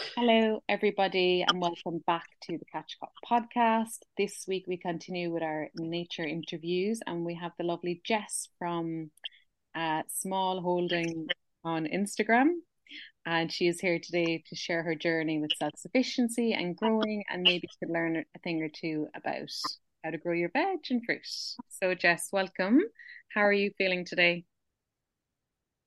Hello, everybody, and welcome back to the Catch Cop podcast. This week we continue with our nature interviews, and we have the lovely Jess from uh, Smallholding on Instagram. And she is here today to share her journey with self sufficiency and growing, and maybe you could learn a thing or two about how to grow your veg and fruit. So, Jess, welcome. How are you feeling today?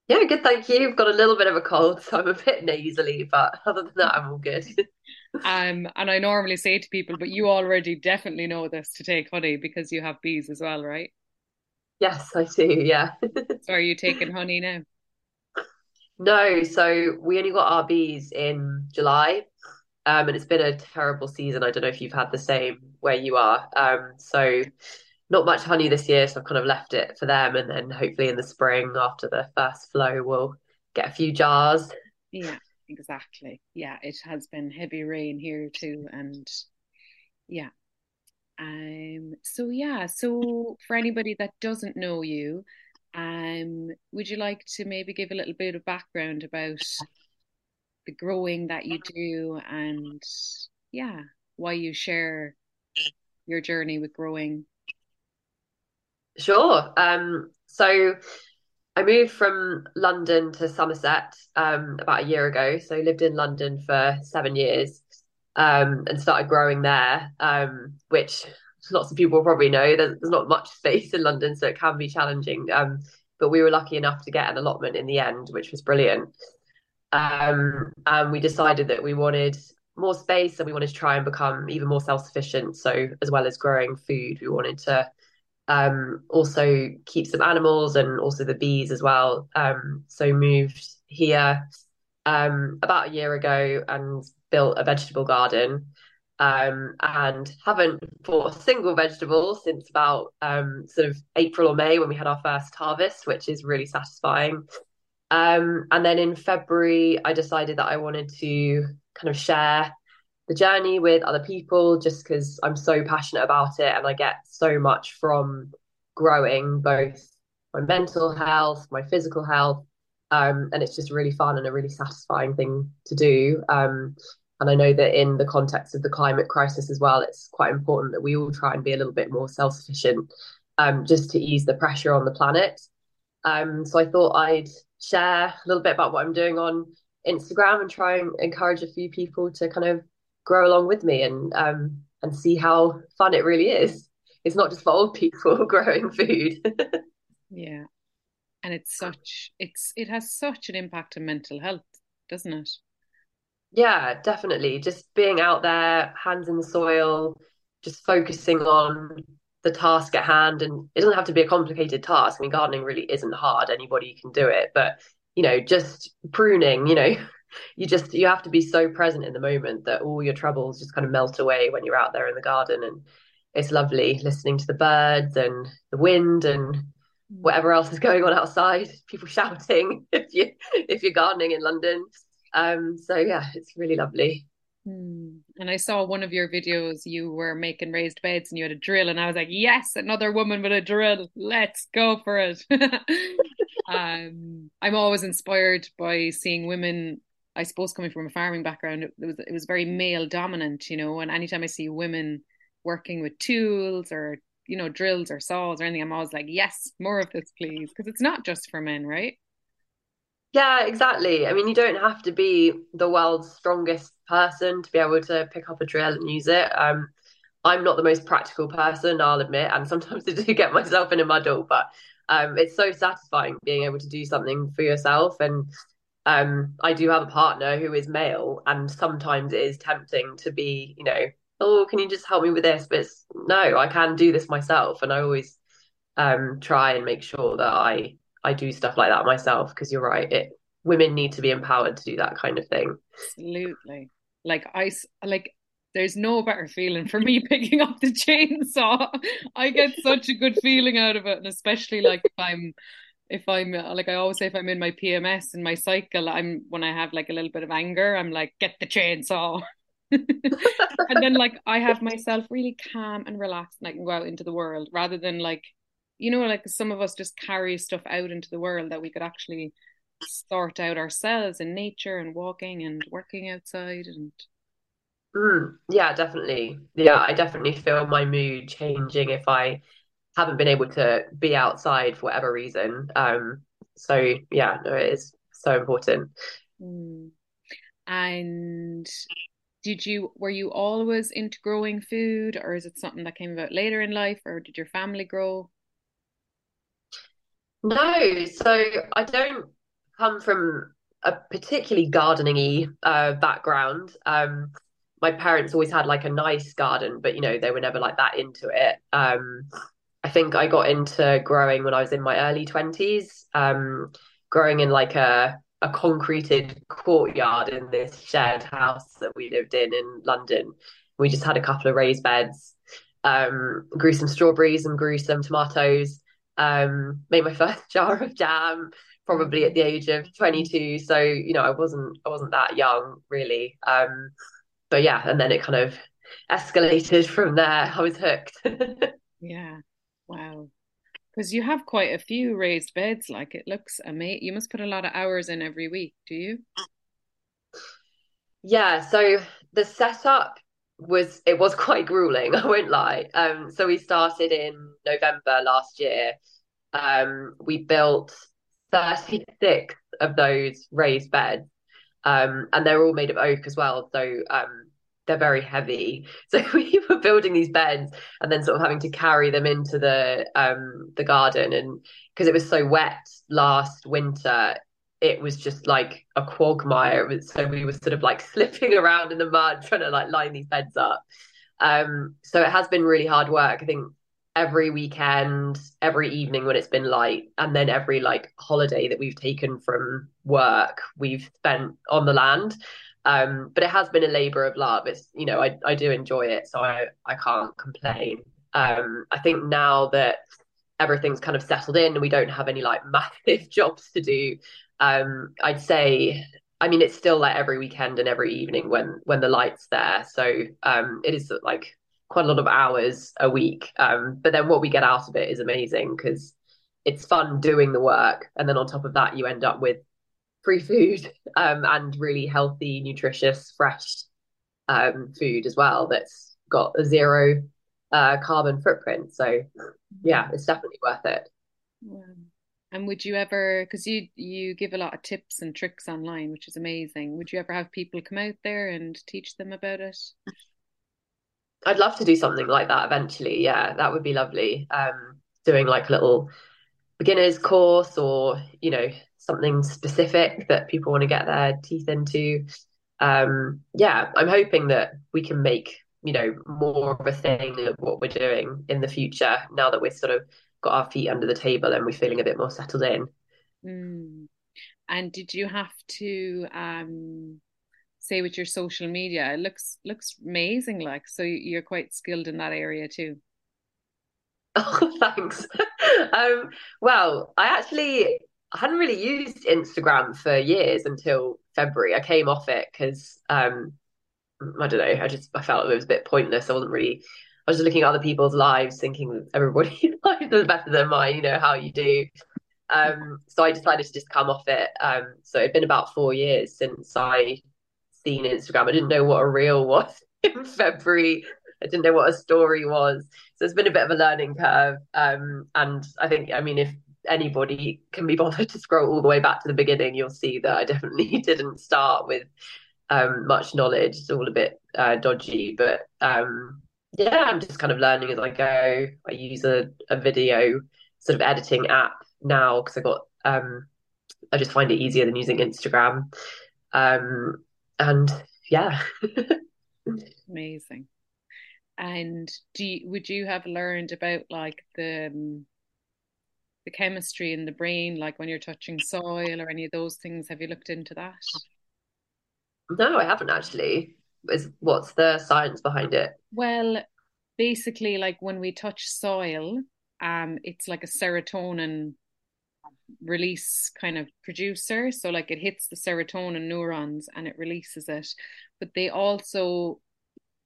Yeah, good, thank you. I've got a little bit of a cold, so I'm a bit nasally, but other than that, I'm all good. um, and I normally say to people, but you already definitely know this to take honey because you have bees as well, right? Yes, I do, yeah. so are you taking honey now? No, so we only got our bees in July. Um, and it's been a terrible season. I don't know if you've had the same where you are. Um, so not much honey this year, so I've kind of left it for them. And then hopefully in the spring, after the first flow, we'll get a few jars. Yeah, exactly. Yeah, it has been heavy rain here too, and yeah. Um. So yeah. So for anybody that doesn't know you, um, would you like to maybe give a little bit of background about the growing that you do and yeah, why you share your journey with growing Sure. Um, so I moved from London to Somerset um, about a year ago. So I lived in London for seven years um, and started growing there, um, which lots of people probably know there's, there's, not much space in London, so it can be challenging. Um, but we were lucky enough to get an allotment in the end, which was brilliant. Um, and we decided that we wanted more space and we wanted to try and become even more self sufficient. So, as well as growing food, we wanted to um, also keep some animals and also the bees as well. Um, so moved here um, about a year ago and built a vegetable garden. Um, and haven't bought a single vegetable since about um, sort of April or May when we had our first harvest, which is really satisfying. Um, and then in February, I decided that I wanted to kind of share the journey with other people just because I'm so passionate about it and I get so much from growing both my mental health, my physical health. Um, and it's just really fun and a really satisfying thing to do. Um, and I know that in the context of the climate crisis as well, it's quite important that we all try and be a little bit more self sufficient um, just to ease the pressure on the planet. Um, so I thought I'd share a little bit about what I'm doing on Instagram and try and encourage a few people to kind of grow along with me and um, and see how fun it really is. It's not just for old people growing food. yeah, and it's such it's it has such an impact on mental health, doesn't it? Yeah, definitely. Just being out there, hands in the soil, just focusing on the task at hand, and it doesn't have to be a complicated task. I mean, gardening really isn't hard; anybody can do it. But you know, just pruning, you know, you just you have to be so present in the moment that all your troubles just kind of melt away when you're out there in the garden and it's lovely listening to the birds and the wind and whatever else is going on outside people shouting if you if you're gardening in london. Um so yeah it's really lovely. Hmm. and i saw one of your videos you were making raised beds and you had a drill and i was like yes another woman with a drill. Let's go for it. Um i'm always inspired by seeing women I suppose coming from a farming background, it was it was very male dominant, you know. And anytime I see women working with tools or you know drills or saws or anything, I'm always like, yes, more of this, please, because it's not just for men, right? Yeah, exactly. I mean, you don't have to be the world's strongest person to be able to pick up a drill and use it. Um, I'm not the most practical person, I'll admit, and sometimes I do get myself in a muddle, but um, it's so satisfying being able to do something for yourself and um, I do have a partner who is male, and sometimes it is tempting to be, you know, oh, can you just help me with this? But no, I can do this myself, and I always um, try and make sure that I I do stuff like that myself because you're right, it women need to be empowered to do that kind of thing. Absolutely, like I like. There's no better feeling for me picking up the chainsaw. I get such a good feeling out of it, and especially like if I'm if I'm like I always say if I'm in my PMS and my cycle, I'm when I have like a little bit of anger, I'm like get the chainsaw. and then like I have myself really calm and relaxed and I can go out into the world rather than like you know like some of us just carry stuff out into the world that we could actually sort out ourselves in nature and walking and working outside and Mm, yeah, definitely. Yeah, I definitely feel my mood changing if I haven't been able to be outside for whatever reason. Um, so yeah, no, it is so important. mm. and did you were you always into growing food or is it something that came about later in life or did your family grow No, so I don't come from a particularly gardening-y uh, background. Um, my parents always had like a nice garden, but you know, they were never like that into it. Um, I think I got into growing when I was in my early 20s, um, growing in like a a concreted courtyard in this shared house that we lived in in London. We just had a couple of raised beds, um, grew some strawberries and grew some tomatoes, um, made my first jar of jam probably at the age of 22. So, you know, I wasn't I wasn't that young really. Um, but yeah, and then it kind of escalated from there. I was hooked. yeah wow because you have quite a few raised beds like it looks amazing you must put a lot of hours in every week do you Yeah, so the setup was it was quite grueling, I won't lie. Um, so we started in November last year. Um, we built 36 of those raised beds. Um, and they're all made of oak as well. So um, they're very heavy. So we were building these beds and then sort of having to carry them into the um the garden and because it was so wet last winter, it was just like a quagmire. So we were sort of like slipping around in the mud trying to like line these beds up. Um, so it has been really hard work. I think every weekend, every evening when it's been light, and then every like holiday that we've taken from work, we've spent on the land. Um, but it has been a labor of love. It's, you know, I, I do enjoy it, so I, I can't complain. Um, I think now that everything's kind of settled in and we don't have any like massive jobs to do, um, I'd say, I mean, it's still like every weekend and every evening when when the light's there. So um, it is like quite a lot of hours a week. Um, but then what we get out of it is amazing because it's fun doing the work, and then on top of that, you end up with free food um, and really healthy, nutritious, fresh um, food as well that's got a zero uh, carbon footprint. So yeah, it's definitely worth it. Yeah. And would you ever, because you you give a lot of tips and tricks online, which is amazing. Would you ever have people come out there and teach them about it? I'd love to do something like that eventually. Yeah, that would be lovely. Um, doing like a little beginner's course or, you know, something specific that people want to get their teeth into. Um, yeah, I'm hoping that we can make, you know, more of a thing of what we're doing in the future now that we've sort of got our feet under the table and we're feeling a bit more settled in. Mm. And did you have to um say with your social media? It looks looks amazing, like so you're quite skilled in that area too. Oh, thanks. Um, well, I actually I hadn't really used Instagram for years until February. I came off it because um, I don't know. I just I felt it was a bit pointless. I wasn't really. I was just looking at other people's lives, thinking everybody's lives better than mine. You know how you do. Um, so I decided to just come off it. Um, so it'd been about four years since I seen Instagram. I didn't know what a reel was in February. I didn't know what a story was. So it's been a bit of a learning curve. Um, and I think, I mean, if anybody can be bothered to scroll all the way back to the beginning, you'll see that I definitely didn't start with um, much knowledge. It's all a bit uh, dodgy, but um, yeah, I'm just kind of learning as I go. I use a, a video sort of editing app now because I got um, I just find it easier than using Instagram. Um, and yeah. Amazing. And do you, would you have learned about like the um, the chemistry in the brain, like when you're touching soil or any of those things? Have you looked into that? No, I haven't actually. Is what's the science behind it? Well, basically, like when we touch soil, um, it's like a serotonin release kind of producer. So like it hits the serotonin neurons and it releases it. But they also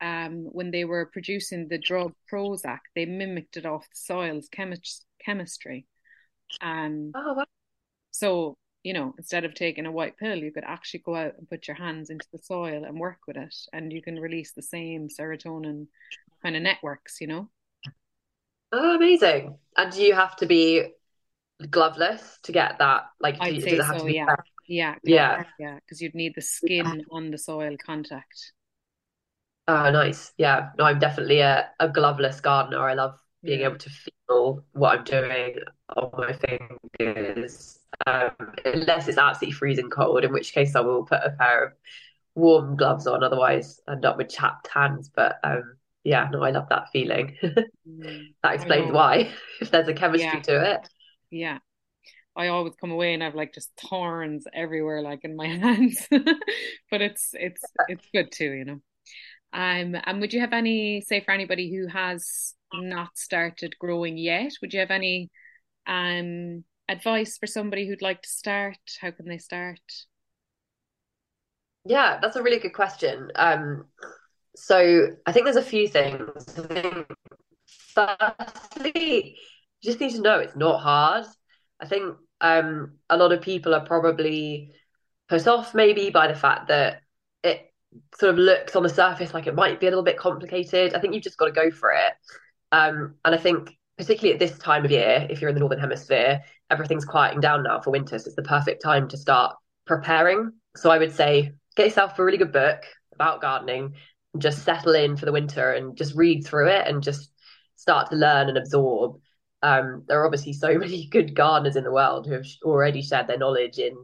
um when they were producing the drug Prozac, they mimicked it off the soil's chemi- chemistry. Um Oh, wow. so you know, instead of taking a white pill, you could actually go out and put your hands into the soil and work with it, and you can release the same serotonin kind of networks, you know. Oh, amazing! And do you have to be gloveless to get that? Like, I'd do, say does it have so, yeah, yeah, Yeah. yeah, because you'd need the skin on the soil contact. Oh, nice. Yeah. No, I'm definitely a, a gloveless gardener. I love being able to feel what I'm doing on my fingers. Um, unless it's absolutely freezing cold, in which case I will put a pair of warm gloves on, otherwise I end up with chapped hands. But um, yeah, no, I love that feeling. mm, That explains why, if there's a chemistry Yeah, to it. yeah. I always come away and I've like just thorns everywhere, like in my hands. But it's it's it's good too, you know. Um, and would you have any, say, for anybody who has not started growing yet, would you have any um advice for somebody who'd like to start? How can they start? Yeah, that's a really good question. Um, so I think there's a few things. Firstly, you just need to know it's not hard. I think um, a lot of people are probably put off maybe by the fact that it sort of looks on the surface like it might be a little bit complicated. I think you've just got to go for it. Um, and I think particularly at this time of year, if you're in the Northern Hemisphere, everything's quieting down now for winter, so it's the perfect time to start preparing. So I would say get yourself a really good book about gardening, and just settle in for the winter and just read through it and just start to learn and absorb. Um, there are obviously so many good gardeners in the world who have already shared their knowledge in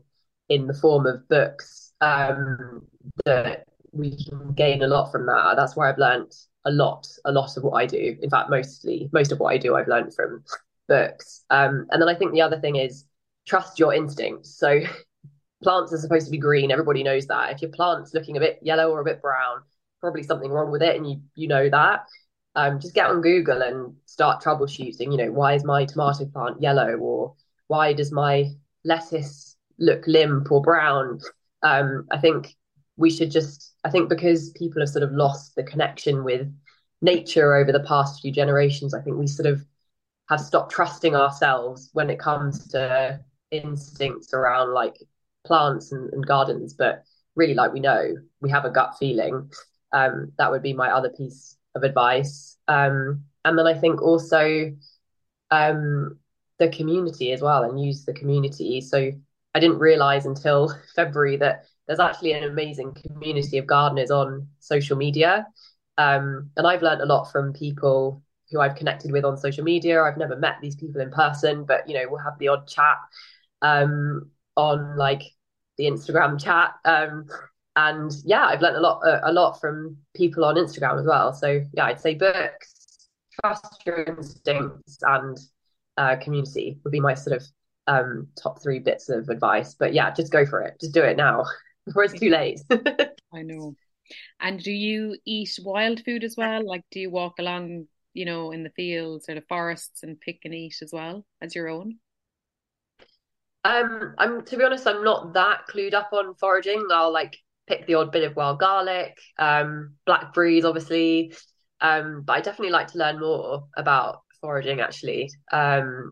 in the form of books um, that we can gain a lot from that. That's where I've learned a lot, a lot of what I do. In fact, mostly most of what I do I've learned from books. Um, and then I think the other thing is trust your instincts. So plants are supposed to be green. Everybody knows that. If your plant's looking a bit yellow or a bit brown, probably something wrong with it, and you you know that. Um, just get on Google and start troubleshooting. You know, why is my tomato plant yellow, or why does my lettuce look limp or brown? Um, I think we should just. I think because people have sort of lost the connection with nature over the past few generations, I think we sort of have stopped trusting ourselves when it comes to instincts around like plants and, and gardens, but really, like we know, we have a gut feeling. Um, that would be my other piece of advice. Um, and then I think also um, the community as well, and use the community. So I didn't realize until February that there's actually an amazing community of gardeners on social media. Um, and I've learned a lot from people who I've connected with on social media. I've never met these people in person, but you know, we'll have the odd chat um, on like the Instagram chat. Um, and yeah, I've learned a lot, a, a lot from people on Instagram as well. So yeah, I'd say books, trust your instincts, and uh, community would be my sort of um, top three bits of advice. But yeah, just go for it. Just do it now before it's too late. I know. And do you eat wild food as well? Like, do you walk along, you know, in the fields or the forests and pick and eat as well as your own? Um, I'm to be honest, I'm not that clued up on foraging. I'll like pick the odd bit of wild garlic, um, blackberries, obviously. Um, but I definitely like to learn more about foraging actually. Um,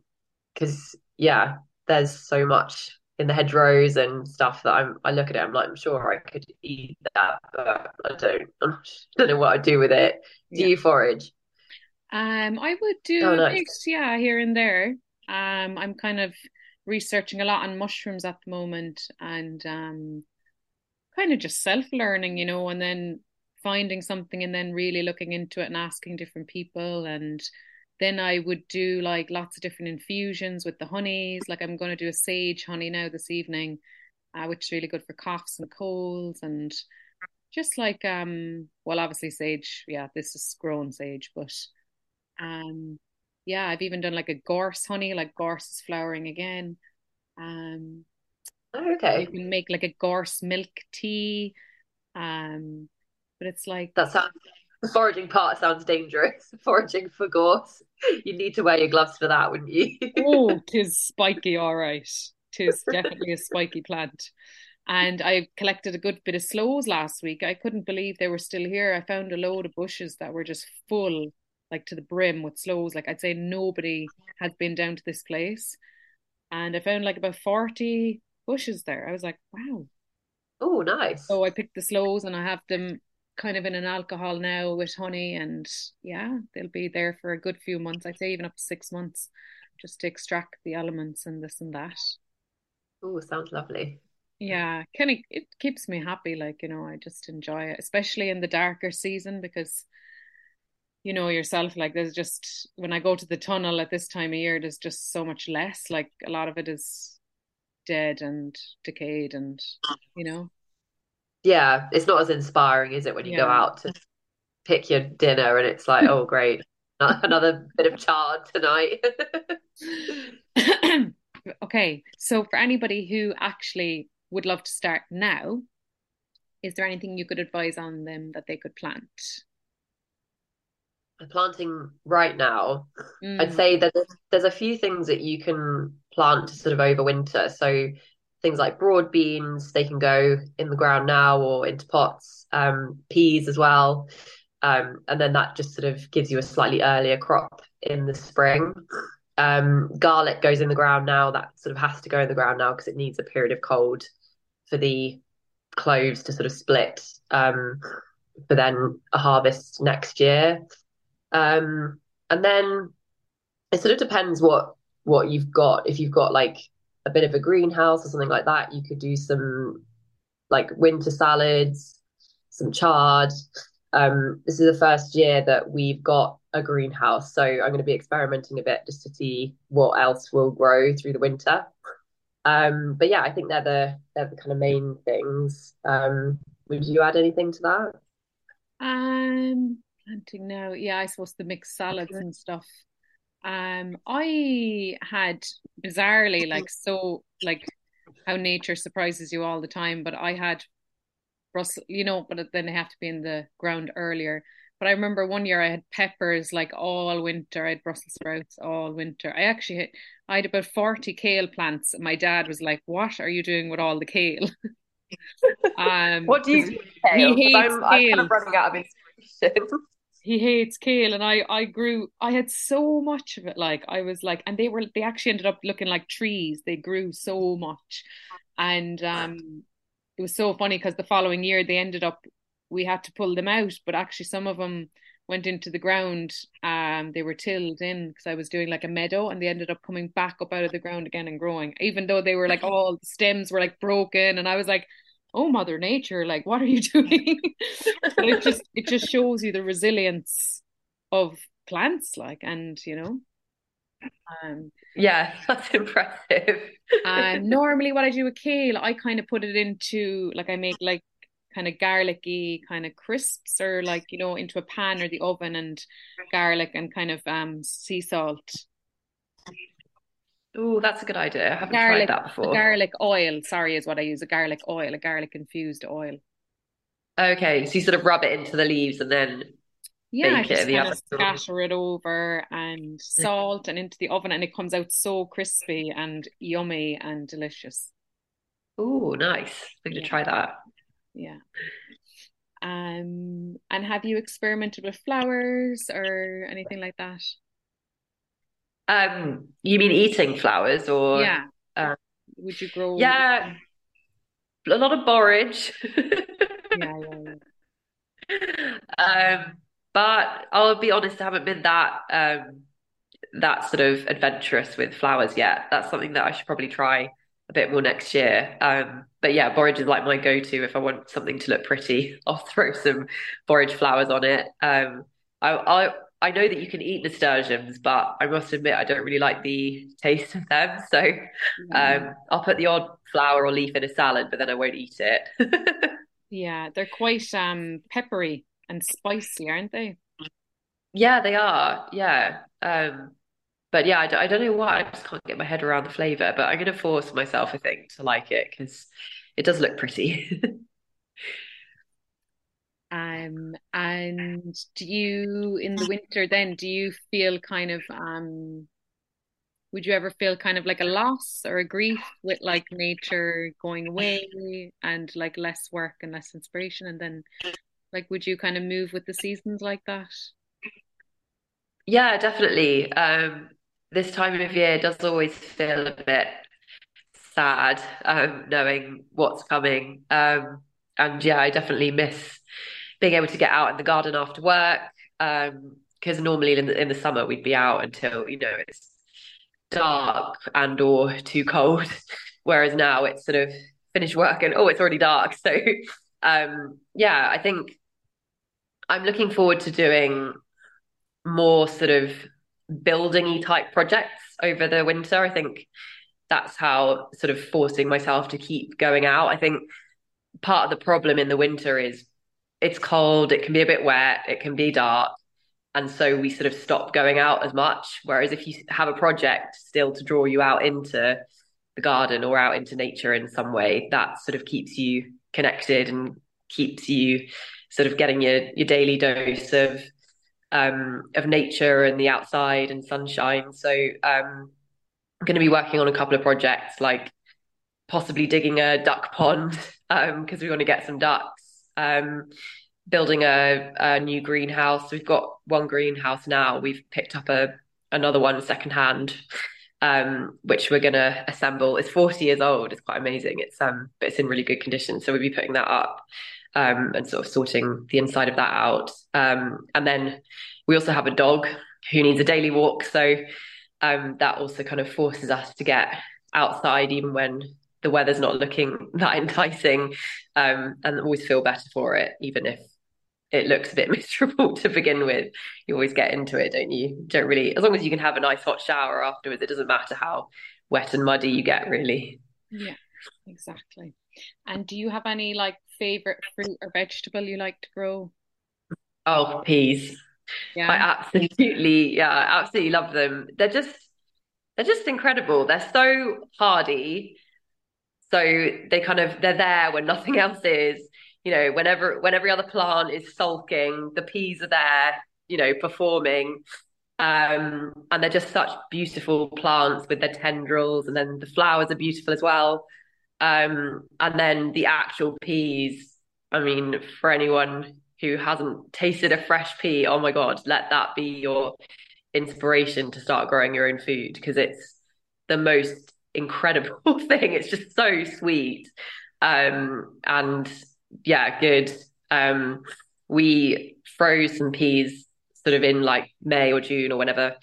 because yeah, there's so much in the hedgerows and stuff that I'm I look at it, I'm like, I'm sure I could eat that, but I don't I don't know what I'd do with it. Do Yeah. you forage? Um, I would do Oh, a bit, yeah, here and there. Um, I'm kind of researching a lot on mushrooms at the moment and um kind of just self-learning, you know, and then finding something and then really looking into it and asking different people. And then I would do like lots of different infusions with the honeys. Like I'm going to do a sage honey now this evening, uh, which is really good for coughs and colds and just like um well obviously sage, yeah, this is grown sage, but um yeah, I've even done like a gorse honey, like gorse is flowering again. Um Oh, you can make like a gorse milk tea. Um, but it's like, That sounds the foraging part sounds dangerous. Foraging for gorse. You'd need to wear your gloves for that, wouldn't you? oh, tis spiky, all right. Tis definitely a spiky plant. And I collected a good bit of sloes last week. I couldn't believe they were still here. I found a load of bushes that were just full, like to the brim with sloes. Like I'd say nobody had been down to this place. And I found like about 40 bushes there. I was like, wow. Oh, nice. So I picked the sloes and I have them kind of in an alcohol now with honey and yeah, they'll be there for a good few months. I'd say even up to six months just to extract the elements and this and that. Oh, sounds lovely. Yeah, kind of it keeps me happy, like, you know, I just enjoy it, especially in the darker season because you know yourself, like there's just when I go to the tunnel at this time of year, there's just so much less. Like a lot of it is dead and decayed and you know. Yeah, it's not as inspiring, is it, when you go out to pick your dinner and it's like, oh, great, another bit of chard tonight. Okay, so for anybody who actually would love to start now, is there anything you could advise on them that they could plant? Planting right now, I'd Mm, say that there's, there's a few things that you can plant to sort of overwinter. So things like broad beans, they can go in the ground now or into pots, um, peas as well. Um, and then that just sort of gives you a slightly earlier crop in the spring. Um, garlic goes in the ground now. That sort of has to go in the ground now because it needs a period of cold for the cloves to sort of split um, for then a harvest next year. Um, and then it sort of depends what what you've got. If you've got like a bit of a greenhouse or something like that, you could do some like winter salads, some chard. Um, this is the first year that we've got a greenhouse, so I'm going to be experimenting a bit just to see what else will grow through the winter. Um, but yeah, I think they're the they're the kind of main things. Um, would you add anything to that? um, planting now. Yeah, I suppose the mixed salads and stuff. Um, I had bizarrely like so like how nature surprises you all the time, but I had Brussels, you know, but then they have to be in the ground earlier. But I remember one year I had peppers like all winter. I had Brussels sprouts all winter. I actually had, I had about 40 kale plants. My dad was like, "What are you doing with all the kale?" Um, What do you do with he kale? Because hates I'm I'm kind of running out of inspiration. He hates kale, and I I grew. I had so much of it. Like I was like, and they were they actually ended up looking like trees. They grew so much, and um, it was so funny because the following year they ended up we had to pull them out, but actually some of them went into the ground. Um, they were tilled in because I was doing like a meadow, and they ended up coming back up out of the ground again and growing, even though they were like all the stems were like broken, and I was like. Oh, Mother Nature, like, what are you doing? But it just it just shows you the resilience of plants, like, and you know, um, Yeah, that's impressive. and normally what I do with kale, I kind of put it into like I make like kind of garlicky kind of crisps or like you know into a pan or the oven and garlic and kind of um sea salt Oh, that's a good idea. I haven't tried garlic that before. garlic oil sorry is what I use a garlic oil a garlic infused oil Okay, so you sort of rub it into the leaves and then Yeah, I just in the kind of oven. scatter it over and salt and into the oven, and it comes out so crispy and yummy and delicious. Oh, nice. I'm gonna Yeah, try that. yeah. Um, and have you experimented with flowers or anything like that? Um, you mean eating flowers or Yeah. uh, Would you grow? yeah, a lot of borage. Yeah, yeah, Um, but I'll be honest, I haven't been that um that sort of adventurous with flowers yet. That's something that I should probably try a bit more next year. Um, but yeah, borage is like my go-to if I want something to look pretty. I'll throw some borage flowers on it. Um, I I I know that you can eat nasturtiums, but I must admit I don't really like the taste of them. So yeah. um, I'll put the odd flower or leaf in a salad, but then I won't eat it. Yeah, they're quite um peppery and spicy, aren't they? Yeah, they are. Yeah. Um, but yeah, I don't, I don't know why. I just can't get my head around the flavor, but I'm going to force myself, I think, to like it because it does look pretty. Um, and do you in the winter then do you feel kind of um would you ever feel kind of like a loss or a grief with like nature going away and like less work and less inspiration and then like would you kind of move with the seasons like that? Yeah, definitely. Um, this time of year does always feel a bit sad um, knowing what's coming. Um, and yeah, I definitely miss being able to get out in the garden after work. Because um, normally in the, in the summer we'd be out until you know it's dark and or too cold, whereas now it's sort of finished work and oh it's already dark. So um, yeah, I think I'm looking forward to doing more sort of buildingy type projects over the winter. I think that's how sort of forcing myself to keep going out. I think part of the problem in the winter is it's cold, it can be a bit wet, it can be dark. And so we sort of stop going out as much. Whereas if you have a project still to draw you out into the garden or out into nature in some way, that sort of keeps you connected and keeps you sort of getting your your daily dose of um, of nature and the outside and sunshine. So um, I'm going to be working on a couple of projects, like possibly digging a duck pond because um, we want to get some ducks. Um, building a, a new greenhouse. We've got one greenhouse now. We've picked up a another one secondhand, um, which we're going to assemble. It's 40 years old. It's quite amazing. It's um, but it's in really good condition. So we'll be putting that up um, and sort of sorting the inside of that out. Um, and then we also have a dog who needs a daily walk. So um, that also kind of forces us to get outside even when the weather's not looking that enticing um, and always feel better for it, even if it looks a bit miserable to begin with. You always get into it, don't you? Don't really, as long as you can have a nice hot shower afterwards, it doesn't matter how wet and muddy you get, really. Yeah, exactly. And do you have any like favorite fruit or vegetable you like to grow? Oh, peas. Yeah. I absolutely, yeah, I absolutely love them. They're just, they're just incredible. They're so hardy. So they kind of, they're there when nothing else is. You know, whenever, when every other plant is sulking, the peas are there, you know, performing. Um, and they're just such beautiful plants with their tendrils, and then the flowers are beautiful as well. Um, and then the actual peas, I mean, for anyone who hasn't tasted a fresh pea, oh my God, let that be your inspiration to start growing your own food because it's the most incredible thing. It's just so sweet. Um, and yeah, good. Um, we froze some peas sort of in like May or June or whenever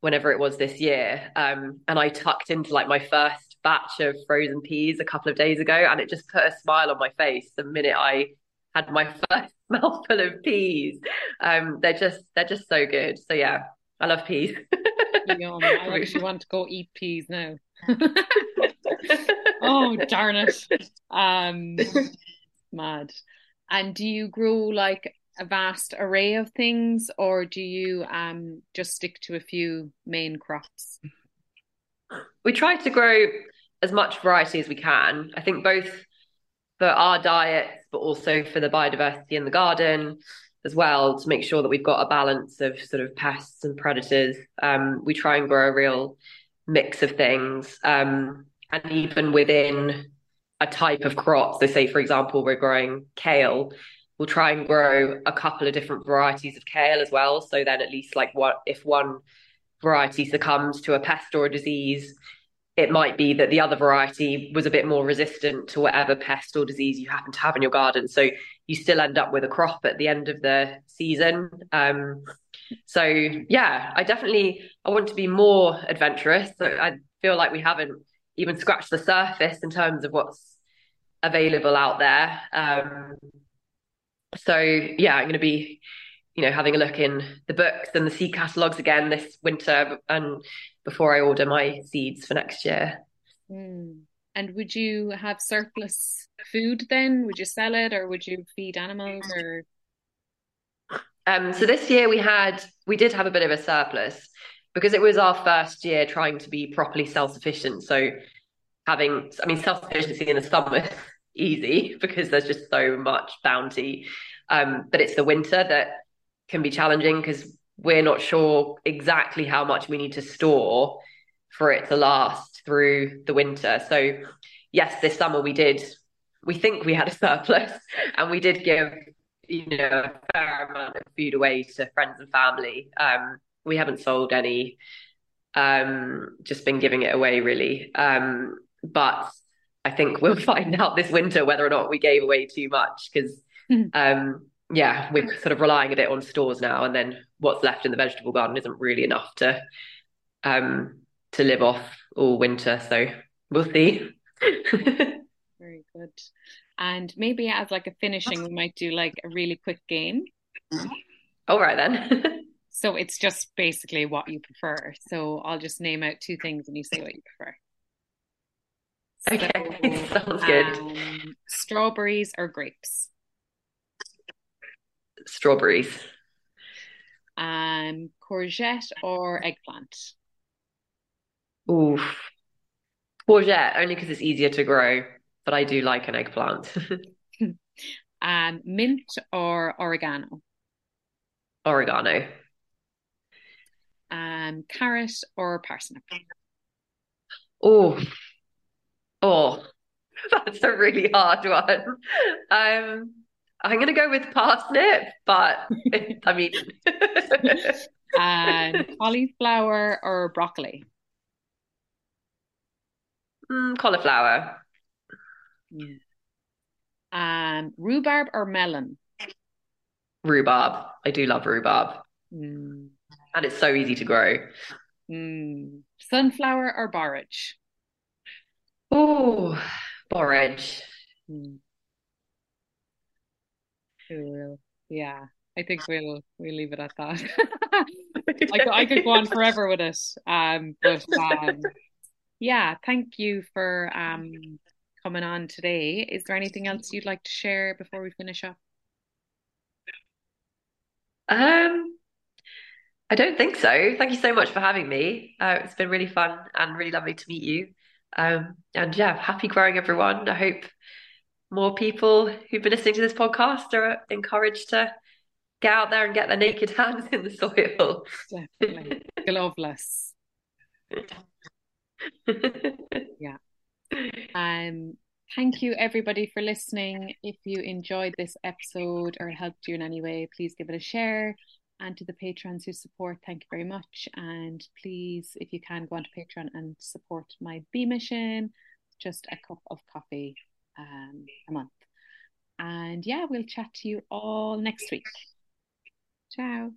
whenever it was this year. Um, and I tucked into like my first batch of frozen peas a couple of days ago, and it just put a smile on my face the minute I had my first mouthful of peas. Um, they're just they're just so good. So yeah, I love peas. Yum. I actually want to go eat peas now. oh darn it! Um, mad. And do you grow like a vast array of things, or do you um just stick to a few main crops? we try to grow as much variety as we can. I think both for our diets, but also for the biodiversity in the garden as well, to make sure that we've got a balance of sort of pests and predators. Um, we try and grow a real mix of things. Um, and even within a type of crop, so say, for example, we're growing kale, we'll try and grow a couple of different varieties of kale as well. So then at least like what if one variety succumbs to a pest or a disease, it might be that the other variety was a bit more resistant to whatever pest or disease you happen to have in your garden. So you still end up with a crop at the end of the season. Um, so yeah, I definitely I want to be more adventurous. So I feel like we haven't even scratched the surface in terms of what's available out there. Um, so yeah, I'm going to be you know, having a look in the books and the seed catalogues again this winter and before I order my seeds for next year. Mm. And would you have surplus food then? Would you sell it or would you feed animals or? Um, so this year we had, we did have a bit of a surplus because it was our first year trying to be properly self-sufficient. So having, I mean, self-sufficiency in the summer is easy because there's just so much bounty. Um, but it's the winter that can be challenging because we're not sure exactly how much we need to store for it to last through the winter. So, yes, this summer we did, we think we had a surplus and we did give, you know, a fair amount of food away to friends and family. Um, we haven't sold any, um, just been giving it away really. Um, but I think we'll find out this winter whether or not we gave away too much because, um, yeah, we're sort of relying a bit on stores now, and then what's left in the vegetable garden isn't really enough to um, to live off all winter. So we'll see. Very good. And maybe as like a finishing, we might do like a really quick game. All right then. so it's just basically what you prefer. So I'll just name out two things and you say what you prefer. Okay, sounds good. Um, strawberries or grapes? Strawberries. Um, courgette or eggplant? Ooh, courgette only because it's easier to grow, but I do like an eggplant. um, mint or oregano? Oregano. Um, carrot or parsnip? Oh, oh, that's a really hard one. Um, I'm gonna go with parsnip, but I mean, um, cauliflower or broccoli? Mm, cauliflower. Yeah. Um, rhubarb or melon? Rhubarb. I do love rhubarb. Mm. And it's so easy to grow. Mm. Sunflower or borage? Oh, borage. Mm. Yeah, I think we'll we'll leave it at that. I, could, I could go on forever with it. Um, but um, yeah, thank you for um coming on today. Is there anything else you'd like to share before we finish up? Um, I don't think so. Thank you so much for having me. Uh, it's been really fun and really lovely to meet you. Um, and yeah, happy growing, everyone. I hope more people who've been listening to this podcast are encouraged to get out there and get their naked hands in the soil. Definitely. Gloveless. yeah. Um, thank you everybody for listening. If you enjoyed this episode or helped you in any way, please give it a share. And to the patrons who support, thank you very much. And please, if you can, go onto Patreon and support my Bee mission. Just a cup of coffee um, a month. And yeah, we'll chat to you all next week. Ciao.